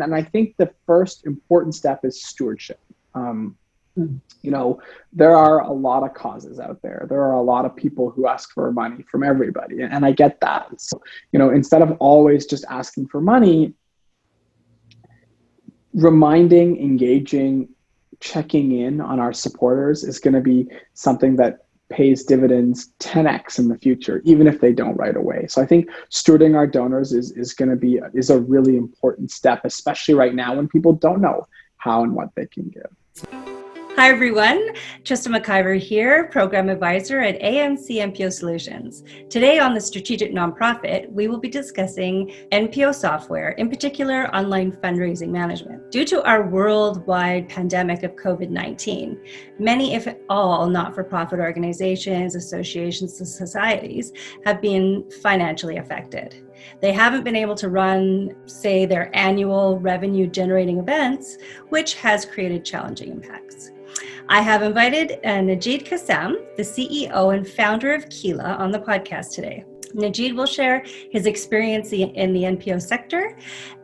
and, and I think the first important step is stewardship. Um, you know, there are a lot of causes out there. There are a lot of people who ask for money from everybody, and I get that. So, you know, instead of always just asking for money, reminding, engaging, checking in on our supporters is going to be something that pays dividends 10x in the future even if they don't right away. So i think stewarding our donors is, is going to be is a really important step especially right now when people don't know how and what they can give Hi, everyone. Trista McIver here, Program Advisor at AMC NPO Solutions. Today on the Strategic Nonprofit, we will be discussing NPO software, in particular online fundraising management. Due to our worldwide pandemic of COVID 19, many, if all, not for profit organizations, associations, and societies have been financially affected. They haven't been able to run, say, their annual revenue generating events, which has created challenging impacts. I have invited uh, Nejeed Kassam, the CEO and founder of Keela, on the podcast today. Nejeed will share his experience in the NPO sector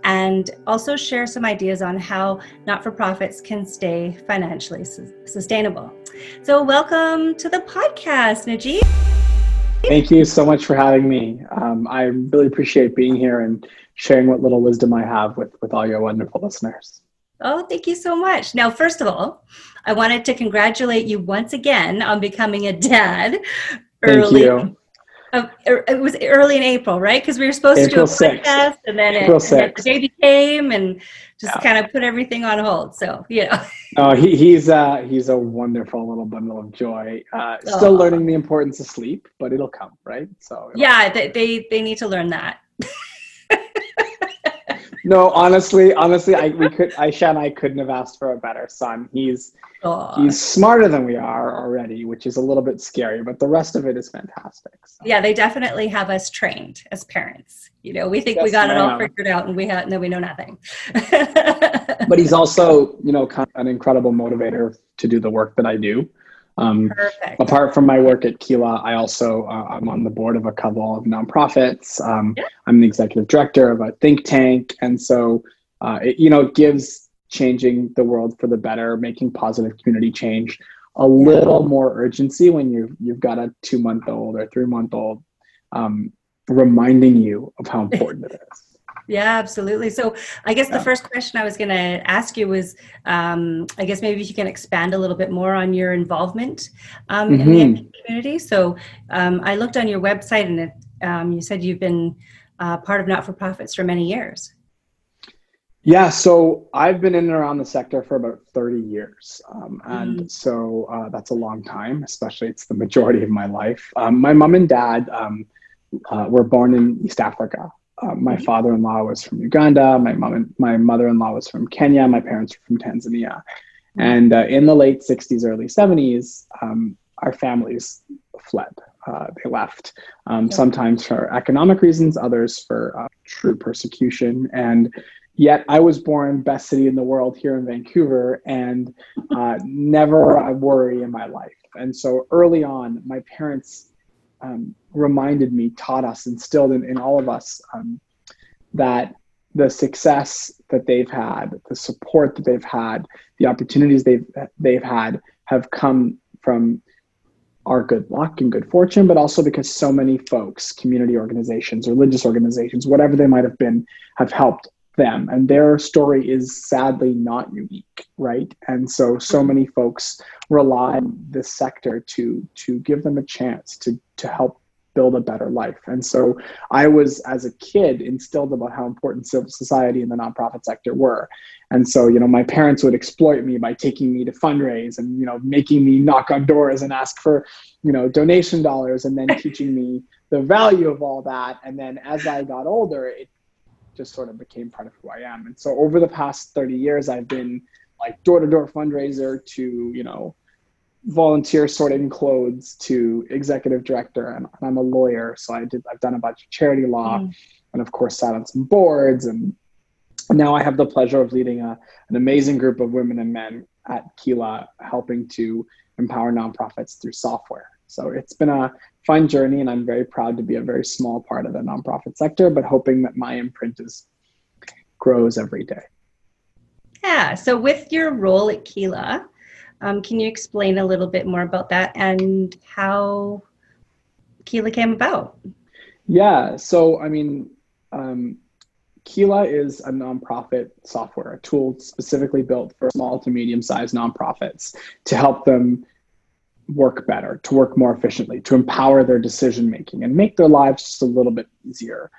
and also share some ideas on how not for profits can stay financially su- sustainable. So, welcome to the podcast, Nejeed. Thank you so much for having me. Um, I really appreciate being here and sharing what little wisdom I have with, with all your wonderful listeners. Oh, thank you so much. Now, first of all, I wanted to congratulate you once again on becoming a dad. Thank early. you. Uh, it was early in April, right? Because we were supposed April to do a podcast, and then, it, and the baby came and just yeah. kind of put everything on hold. So, you know. Oh, he, he's uh, he's a wonderful little bundle of joy. Uh, still learning the importance of sleep, but it'll come, right? So. Yeah, they, they they need to learn that. no, honestly, honestly, I we could Aisha and I couldn't have asked for a better son. He's Aww. he's smarter than we are already, which is a little bit scary, but the rest of it is fantastic. So. Yeah, they definitely have us trained as parents. You know, we think yes, we got it all figured out, and we have no, we know nothing. but he's also, you know, kind of an incredible motivator to do the work that I do. Um, Perfect. Apart from my work at Keela, I also uh, I'm on the board of a couple of nonprofits. Um, yeah. I'm the executive director of a think tank, and so uh, it, you know it gives changing the world for the better, making positive community change a little more urgency when you you've got a two month old or three month old, um, reminding you of how important it is. Yeah, absolutely. So I guess yeah. the first question I was going to ask you was, um, I guess maybe if you can expand a little bit more on your involvement um, mm-hmm. in the mm-hmm. community. So um, I looked on your website and it, um, you said you've been uh, part of not-for-profits for many years. Yeah, so I've been in and around the sector for about 30 years. Um, and mm. so uh, that's a long time, especially it's the majority of my life. Um, my mom and dad um, uh, were born in East Africa. Uh, my father-in-law was from Uganda. My mom, and, my mother-in-law was from Kenya. My parents were from Tanzania. Mm-hmm. And uh, in the late '60s, early '70s, um, our families fled. Uh, they left. Um, sometimes for economic reasons, others for uh, true persecution. And yet, I was born best city in the world here in Vancouver, and uh, never a worry in my life. And so early on, my parents um, reminded me, taught us, instilled in, in all of us um, that the success that they've had, the support that they've had, the opportunities they've they've had have come from our good luck and good fortune, but also because so many folks, community organizations, religious organizations, whatever they might have been, have helped them. And their story is sadly not unique, right? And so so mm-hmm. many folks rely on this sector to to give them a chance to to help build a better life. And so I was, as a kid, instilled about how important civil society and the nonprofit sector were. And so, you know, my parents would exploit me by taking me to fundraise and, you know, making me knock on doors and ask for, you know, donation dollars and then teaching me the value of all that. And then as I got older, it just sort of became part of who I am. And so over the past 30 years, I've been like door to door fundraiser to, you know, volunteer sorting clothes to executive director and, I'm a lawyer so I did I've done a bunch of charity law mm. and of course sat on some boards and now I have the pleasure of leading a, an amazing group of women and men at Keela helping to empower nonprofits through software. So it's been a fun journey and I'm very proud to be a very small part of the nonprofit sector but hoping that my imprint is grows every day. Yeah. So, with your role at Keela, um, can you explain a little bit more about that and how Keela came about? Yeah. So, I mean, um, Keela is a nonprofit software, a tool specifically built for small to medium sized nonprofits to help them work better, to work more efficiently, to empower their decision making and make their lives just a little bit easier.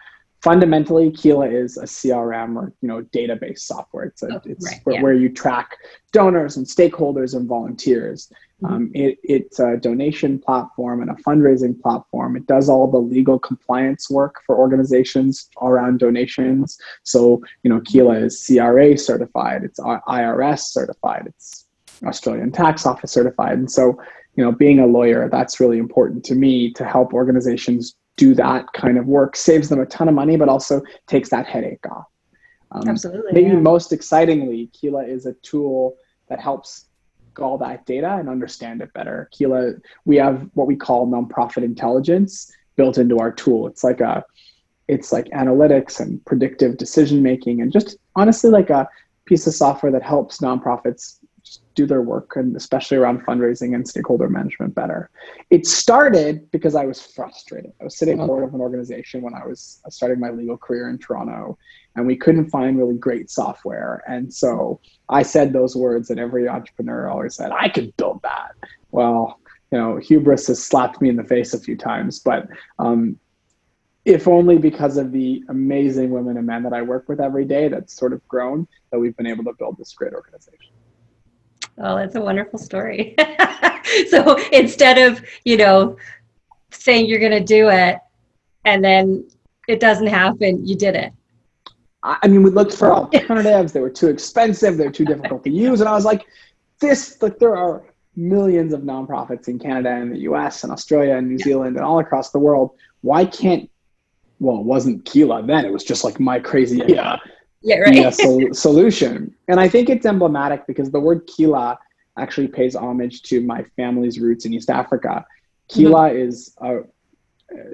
Fundamentally, Keela is a CRM or you know database software. It's a, oh, it's right, where, yeah. where, you track donors and stakeholders and volunteers. Mm-hmm. Um, it, it's a donation platform and a fundraising platform. It does all the legal compliance work for organizations around donations. So you know, Keela is CRA certified. It's IRS certified. It's Australian Tax Office certified. And so you know, being a lawyer, that's really important to me to help organizations do that kind of work. Saves them a ton of money, but also takes that headache off. Um, Absolutely. Maybe yeah. most excitingly, Keela is a tool that helps all that data and understand it better. Keela, we have what we call nonprofit intelligence built into our tool. It's like a, it's like analytics and predictive decision making, and just honestly like a piece of software that helps nonprofits do their work and especially around fundraising and stakeholder management better. It started because I was frustrated. I was sitting on board of an organization when I was starting my legal career in Toronto and we couldn't find really great software. And so I said those words that every entrepreneur always said, I could build that. Well, you know, hubris has slapped me in the face a few times, but um, if only because of the amazing women and men that I work with every day that's sort of grown that we've been able to build this great organization. Oh, that's a wonderful story. so instead of, you know, saying you're going to do it and then it doesn't happen, you did it. I mean, we looked for alternatives. they were too expensive. They're too difficult to use. And I was like, this, like, there are millions of nonprofits in Canada and the US and Australia and New Zealand and all across the world. Why can't, well, it wasn't Keela then. It was just like my crazy idea yeah, right. sol- solution. And I think it's emblematic because the word Kila actually pays homage to my family's roots in East Africa. Kila mm-hmm. is a,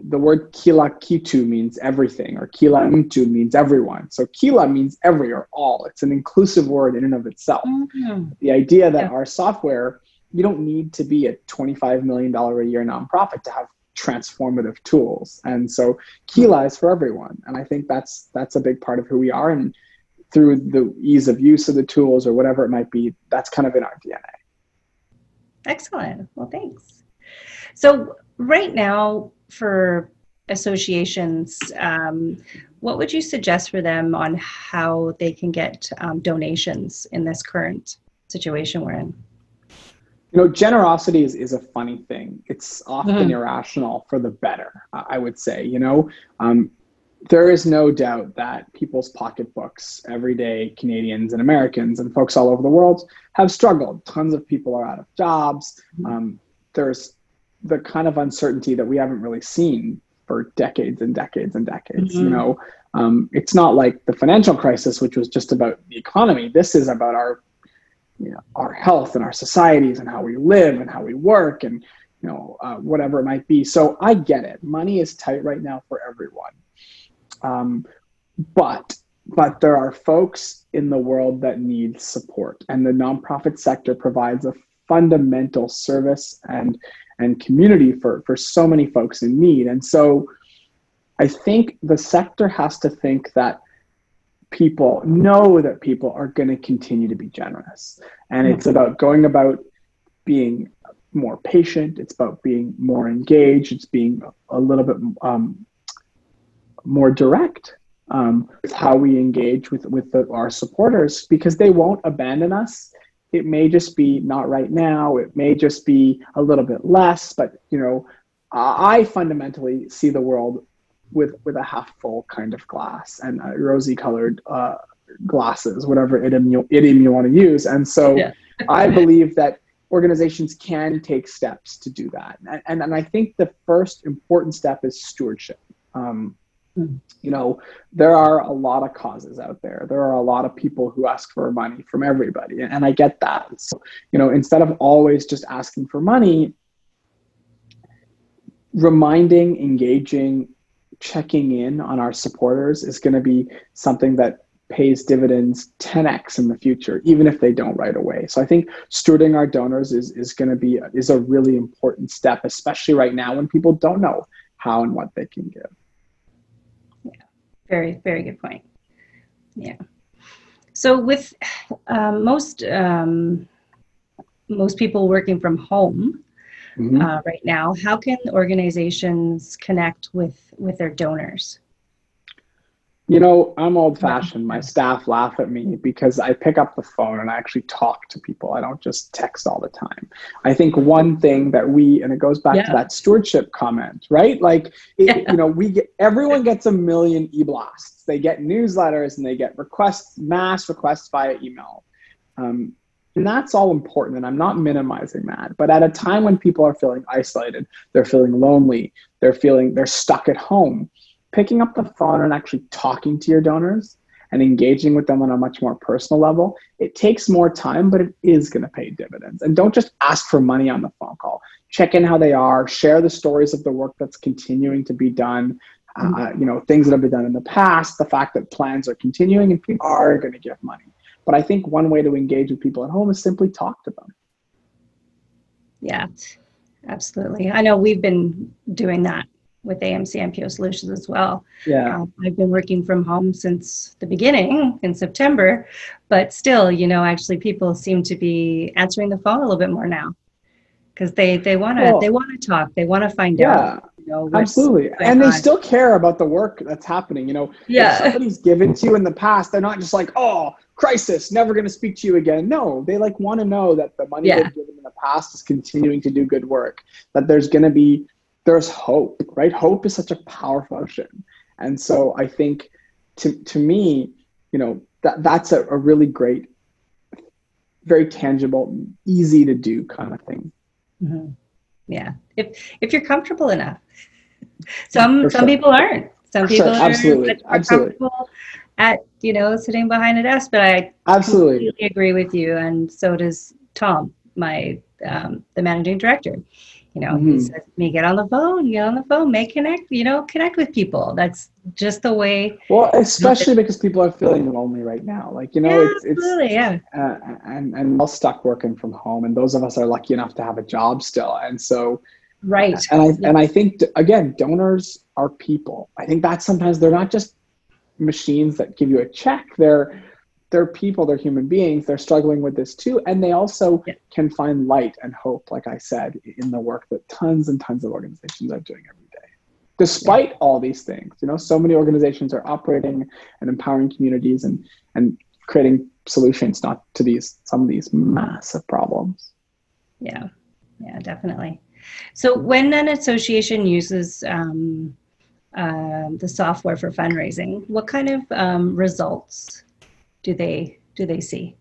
the word Kila Kitu means everything, or Kila Mtu means everyone. So Kila means every or all. It's an inclusive word in and of itself. Mm-hmm. The idea that yeah. our software, you don't need to be a $25 million a year nonprofit to have transformative tools. And so Keela is for everyone. And I think that's that's a big part of who we are. And through the ease of use of the tools or whatever it might be, that's kind of in our DNA. Excellent. Well, thanks. So right now for associations, um, what would you suggest for them on how they can get um, donations in this current situation we're in? You know, generosity is, is a funny thing. It's often mm-hmm. irrational for the better, I would say. You know, um, there is no doubt that people's pocketbooks, everyday Canadians and Americans and folks all over the world, have struggled. Tons of people are out of jobs. Mm-hmm. Um, there's the kind of uncertainty that we haven't really seen for decades and decades and decades. Mm-hmm. You know, um, it's not like the financial crisis, which was just about the economy. This is about our you know, our health and our societies and how we live and how we work and you know uh, whatever it might be. So I get it. Money is tight right now for everyone, um, but but there are folks in the world that need support, and the nonprofit sector provides a fundamental service and and community for for so many folks in need. And so I think the sector has to think that people know that people are going to continue to be generous. And it's about going about being more patient it's about being more engaged it's being a little bit um, more direct um, with how we engage with with the, our supporters because they won't abandon us. It may just be not right now it may just be a little bit less but you know i fundamentally see the world with with a half full kind of glass and uh, rosy colored uh, glasses, whatever idiom you, idiom you want to use. And so yeah. I believe that organizations can take steps to do that. And, and, and I think the first important step is stewardship. Um, you know, there are a lot of causes out there. There are a lot of people who ask for money from everybody. And I get that. So, you know, instead of always just asking for money, reminding, engaging, checking in on our supporters is going to be something that pays dividends 10x in the future, even if they don't right away. So I think stewarding our donors is, is going to be is a really important step, especially right now when people don't know how and what they can give. Yeah, very very good point. Yeah. So with um, most um, most people working from home mm-hmm. uh, right now, how can organizations connect with with their donors? You know, I'm old fashioned. My staff laugh at me because I pick up the phone and I actually talk to people. I don't just text all the time. I think one thing that we, and it goes back yeah. to that stewardship comment, right? Like, it, yeah. you know, we get, everyone gets a million e blasts. They get newsletters and they get requests, mass requests via email. Um, and that's all important. And I'm not minimizing that. But at a time when people are feeling isolated, they're feeling lonely, they're feeling they're stuck at home picking up the phone and actually talking to your donors and engaging with them on a much more personal level, it takes more time, but it is going to pay dividends. And don't just ask for money on the phone call. Check in how they are, share the stories of the work that's continuing to be done, uh, mm-hmm. you know, things that have been done in the past, the fact that plans are continuing and people are going to give money. But I think one way to engage with people at home is simply talk to them. Yeah, absolutely. I know we've been doing that with AMC NPO Solutions as well. Yeah. Um, I've been working from home since the beginning in September, but still, you know, actually people seem to be answering the phone a little bit more now because they they want to they want to talk, they want to find yeah, out. You know, absolutely, and they on. still care about the work that's happening. You know, yeah. if somebody's given to you in the past, they're not just like, oh, crisis, never going to speak to you again. No, they like want to know that the money yeah. they've given in the past is continuing to do good work. That there's going to be there's hope, right? Hope is such a powerful emotion. And so I think to, to me, you know, that, that's a, a really great, very tangible, easy to do kind of thing. Mm-hmm. Yeah. If, if you're comfortable enough. Some, some people aren't. Some people sure. absolutely. are absolutely. comfortable at, you know, sitting behind a desk, but I absolutely agree with you. And so does Tom, my, um, the managing director you know mm-hmm. he says me get on the phone get on the phone make connect you know connect with people that's just the way well especially because people are feeling lonely right now like you know yeah, it's, absolutely, it's yeah uh, and and all stuck working from home and those of us are lucky enough to have a job still and so right and i yeah. and i think again donors are people i think that sometimes they're not just machines that give you a check they're they're people, they're human beings, they're struggling with this too. And they also yeah. can find light and hope, like I said, in the work that tons and tons of organizations are doing every day. Despite yeah. all these things, you know, so many organizations are operating and empowering communities and, and creating solutions not to these some of these massive problems. Yeah, yeah, definitely. So when an association uses um, uh, the software for fundraising, what kind of um, results do they do they see?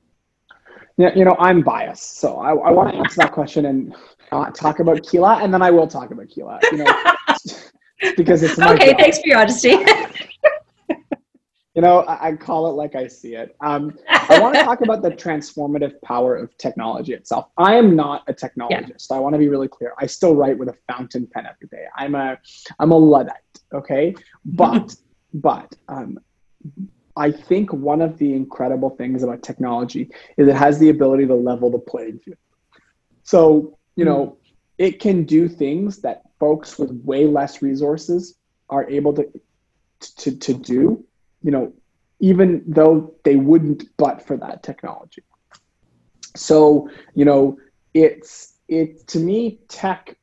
Yeah, you know, I'm biased, so I, I want to answer that question and not talk about Keela, and then I will talk about Keela. You know, because it's okay. Job. Thanks for your honesty. you know, I, I, call it like I see it. Um, I want to talk about the transformative power of technology itself. I am not a technologist. Yeah. I want to be really clear. I still write with a fountain pen every day. I'm a I'm a luddite. Okay, but but um, I think one of the incredible things about technology is it has the ability to level the playing field. So, you know, mm. it can do things that folks with way less resources are able to to to do, you know, even though they wouldn't but for that technology. So, you know, it's it to me tech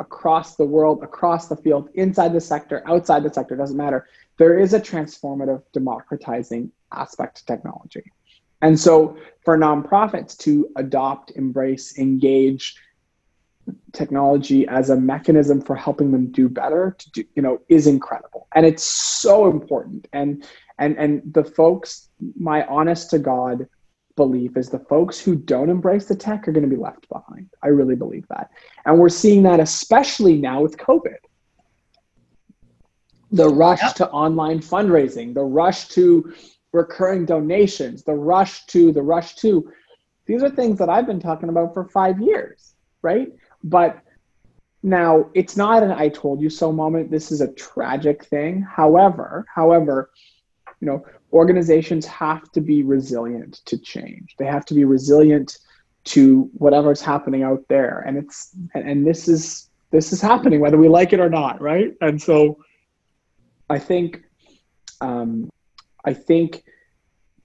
across the world, across the field, inside the sector, outside the sector, doesn't matter there is a transformative democratizing aspect to technology. And so for nonprofits to adopt, embrace, engage technology as a mechanism for helping them do better to do, you know, is incredible. And it's so important. And and and the folks, my honest to God belief is the folks who don't embrace the tech are going to be left behind. I really believe that. And we're seeing that especially now with COVID the rush yep. to online fundraising, the rush to recurring donations, the rush to, the rush to. These are things that I've been talking about for five years, right? But now it's not an I told you so moment. This is a tragic thing. However, however, you know, organizations have to be resilient to change. They have to be resilient to whatever's happening out there. And it's and, and this is this is happening whether we like it or not, right? And so I think um, I think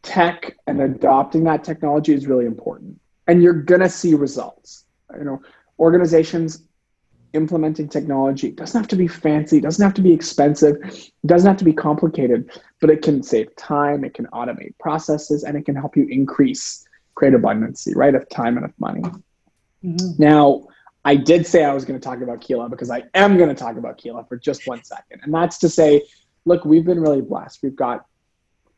tech and adopting that technology is really important. And you're gonna see results. You know, organizations implementing technology it doesn't have to be fancy, it doesn't have to be expensive, it doesn't have to be complicated, but it can save time, it can automate processes, and it can help you increase create abundancy, right, of time and of money. Mm-hmm. Now, I did say I was going to talk about Keela because I am going to talk about Keela for just one second. And that's to say, look, we've been really blessed. We've got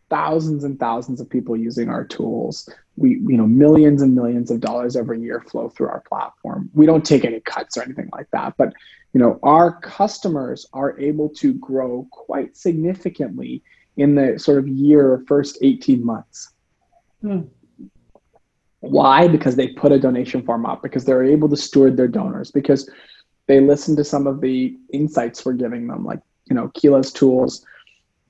thousands and thousands of people using our tools. We, you know, millions and millions of dollars every year flow through our platform. We don't take any cuts or anything like that, but you know, our customers are able to grow quite significantly in the sort of year first 18 months. Hmm. Why? Because they put a donation form up, because they're able to steward their donors, because they listen to some of the insights we're giving them, like, you know, Keela's tools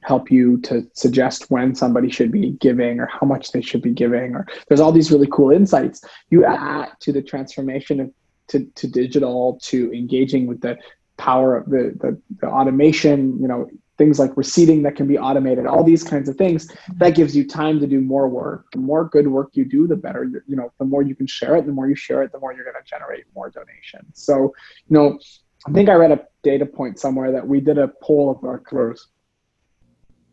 help you to suggest when somebody should be giving or how much they should be giving or there's all these really cool insights. You add to the transformation of to, to digital to engaging with the power of the, the, the automation you know things like receipting that can be automated all these kinds of things. That gives you time to do more work. The more good work you do the better you know the more you can share it the more you share it the more you're going to generate more donations. So you know i think i read a data point somewhere that we did a poll of our customers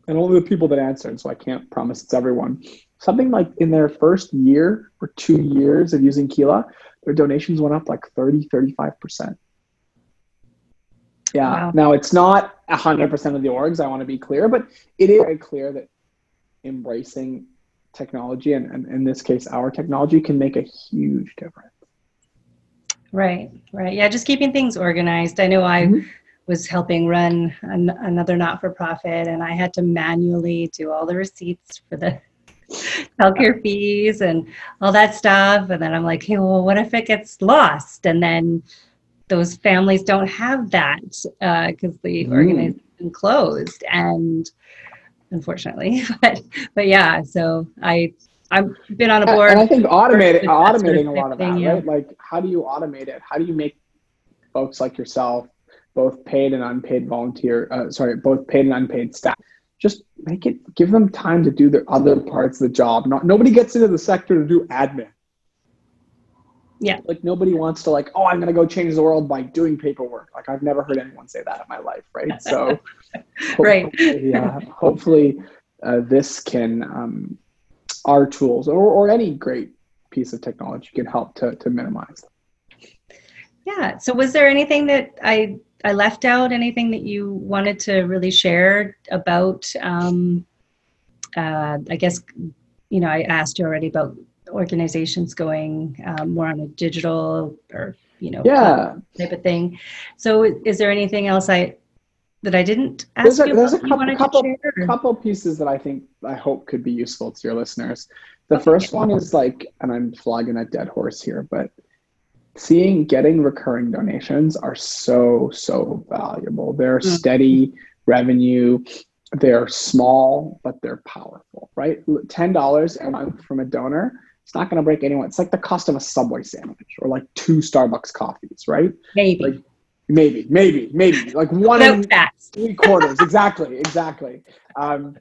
and only the people that answered so i can't promise it's everyone something like in their first year or two years of using Keela, their donations went up like 30 35% yeah. Wow. Now it's not hundred percent of the orgs. I want to be clear, but it is very clear that embracing technology and, and in this case our technology can make a huge difference. Right. Right. Yeah. Just keeping things organized. I know I. Mm-hmm. Was helping run an, another not for profit, and I had to manually do all the receipts for the healthcare fees and all that stuff. And then I'm like, hey, well, what if it gets lost? And then those families don't have that because uh, the mm. organization closed and unfortunately but but yeah so i i've been on a board and i think automating automating sort of a lot of that yeah. right like how do you automate it how do you make folks like yourself both paid and unpaid volunteer uh, sorry both paid and unpaid staff just make it give them time to do their other parts of the job not nobody gets into the sector to do admin yeah. Like nobody wants to like, oh, I'm gonna go change the world by doing paperwork. Like I've never heard anyone say that in my life, right? So, right. yeah. Hopefully, uh, this can um, our tools or or any great piece of technology can help to to minimize. Yeah. So, was there anything that I I left out? Anything that you wanted to really share about? Um, uh, I guess you know I asked you already about organizations going um, more on a digital or you know yeah type of thing. So is there anything else I that I didn't ask there's a, there's a couple couple, couple pieces that I think I hope could be useful to your listeners. The okay. first one is like, and I'm flogging a dead horse here, but seeing getting recurring donations are so so valuable. They're mm-hmm. steady revenue they're small but they're powerful right $10 a month from a donor it's not going to break anyone. It's like the cost of a Subway sandwich or like two Starbucks coffees, right? Maybe. Like, maybe, maybe, maybe. Like one in three quarters. exactly, exactly. Um,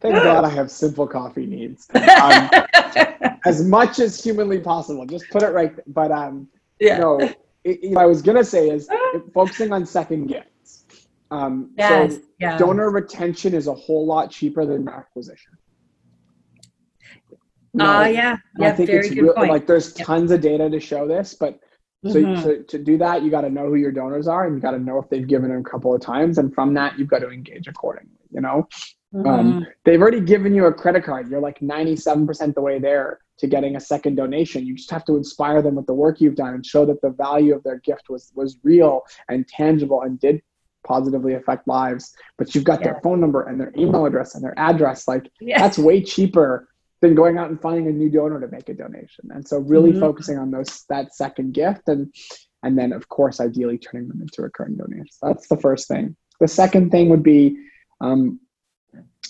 thank God I have simple coffee needs. Um, as much as humanly possible. Just put it right. There. But um, yeah. you know, it, what I was gonna say is focusing on second gifts. Um, yes, so yeah. donor retention is a whole lot cheaper than acquisition. No, uh, yeah, yeah, I think very it's good point. like there's yep. tons of data to show this, but so, mm-hmm. so to do that, you got to know who your donors are, and you got to know if they've given a couple of times, and from that, you've got to engage accordingly. You know, mm-hmm. um, they've already given you a credit card. You're like 97% the way there to getting a second donation. You just have to inspire them with the work you've done and show that the value of their gift was was real and tangible and did positively affect lives. But you've got yeah. their phone number and their email address and their address. Like yeah. that's way cheaper than going out and finding a new donor to make a donation. And so really mm-hmm. focusing on those that second gift and and then of course ideally turning them into recurring donations. That's the first thing. The second thing would be um,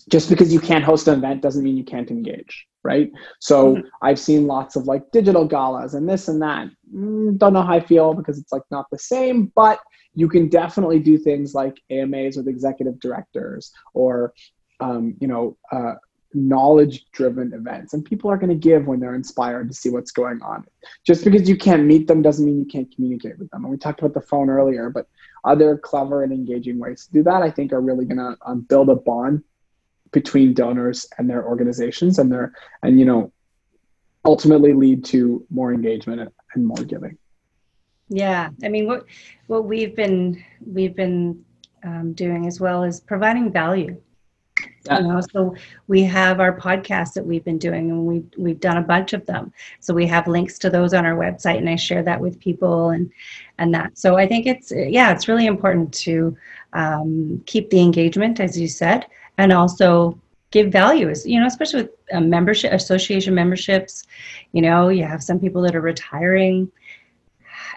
just because you can't host an event doesn't mean you can't engage right? So mm-hmm. i've seen lots of like digital galas and this and that. Mm, don't know how i feel because it's like not the same but you can definitely do things like amas with executive directors or um, you know uh, knowledge driven events and people are going to give when they're inspired to see what's going on. Just because you can't meet them doesn't mean you can't communicate with them and we talked about the phone earlier but other clever and engaging ways to do that i think are really going to um, build a bond between donors and their organizations and their and you know ultimately lead to more engagement and more giving. Yeah. I mean what what we've been we've been um, doing as well is providing value. Yeah. you know so we have our podcasts that we've been doing and we've we've done a bunch of them. So we have links to those on our website and i share that with people and and that. So i think it's yeah it's really important to um, keep the engagement as you said and also give value you know especially with uh, membership association memberships you know you have some people that are retiring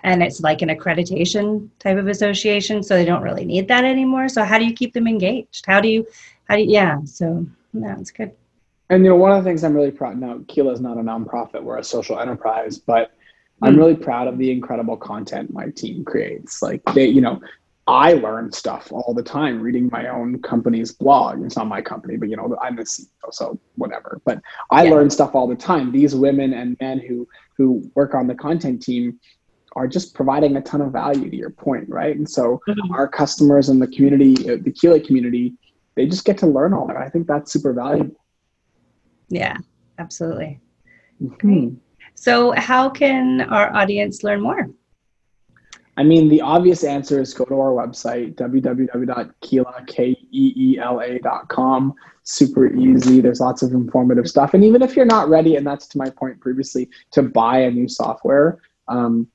and it's like an accreditation type of association so they don't really need that anymore. So how do you keep them engaged? How do you how do you, yeah so that's good. And you know one of the things i'm really proud now Keela is not a nonprofit we're a social enterprise but i'm hmm. really proud of the incredible content my team creates. Like they you know I learn stuff all the time reading my own company's blog. It's not my company, but you know, I'm the CEO, so whatever. But I yeah. learn stuff all the time. These women and men who who work on the content team are just providing a ton of value to your point, right? And so mm-hmm. our customers and the community, uh, the Keela community, they just get to learn all that. I think that's super valuable. Yeah, absolutely. Mm-hmm. So, how can our audience learn more? I mean, the obvious answer is go to our website, www.keela.com. Super easy. There's lots of informative stuff. And even if you're not ready, and that's to my point previously, to buy a new software, um,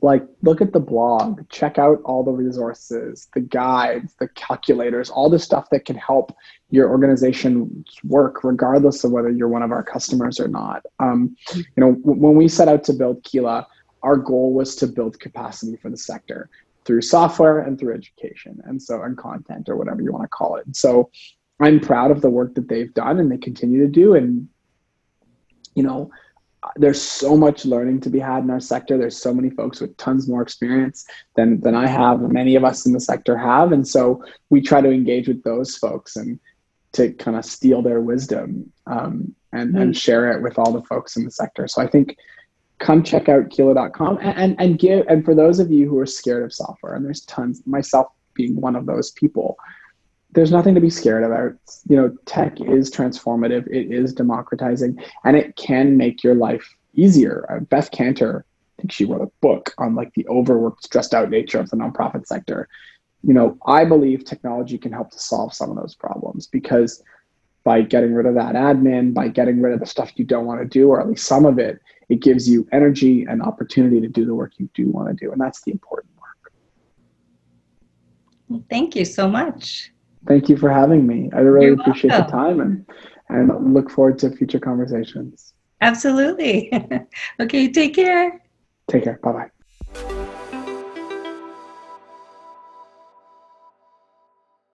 like look at the blog, check out all the resources, the guides, the calculators, all the stuff that can help your organization work, regardless of whether you're one of our customers or not. Um, you know, w- when we set out to build Keela, our goal was to build capacity for the sector through software and through education and so and content or whatever you want to call it. And so i'm proud of the work that they've done and they continue to do and you know there's so much learning to be had in our sector. There's so many folks with tons more experience than than i have many of us in the sector have and so we try to engage with those folks and to kind of steal their wisdom um, and, mm-hmm. and share it with all the folks in the sector. So i think come check out keela.com and, and, and give and for those of you who are scared of software and there's tons myself being one of those people there's nothing to be scared about. You know tech is transformative. It is democratizing and it can make your life easier. Uh, beth kanter i think she wrote a book on like the overworked stressed out nature of the nonprofit sector. You know i believe technology can help to solve some of those problems because by getting rid of that admin by getting rid of the stuff you don't want to do or at least some of it it gives you energy and opportunity to do the work you do want to do. And that's the important work. thank you so much. Thank you for having me. I really You're appreciate welcome. the time and, and look forward to future conversations. Absolutely. okay, take care. Take care. Bye bye.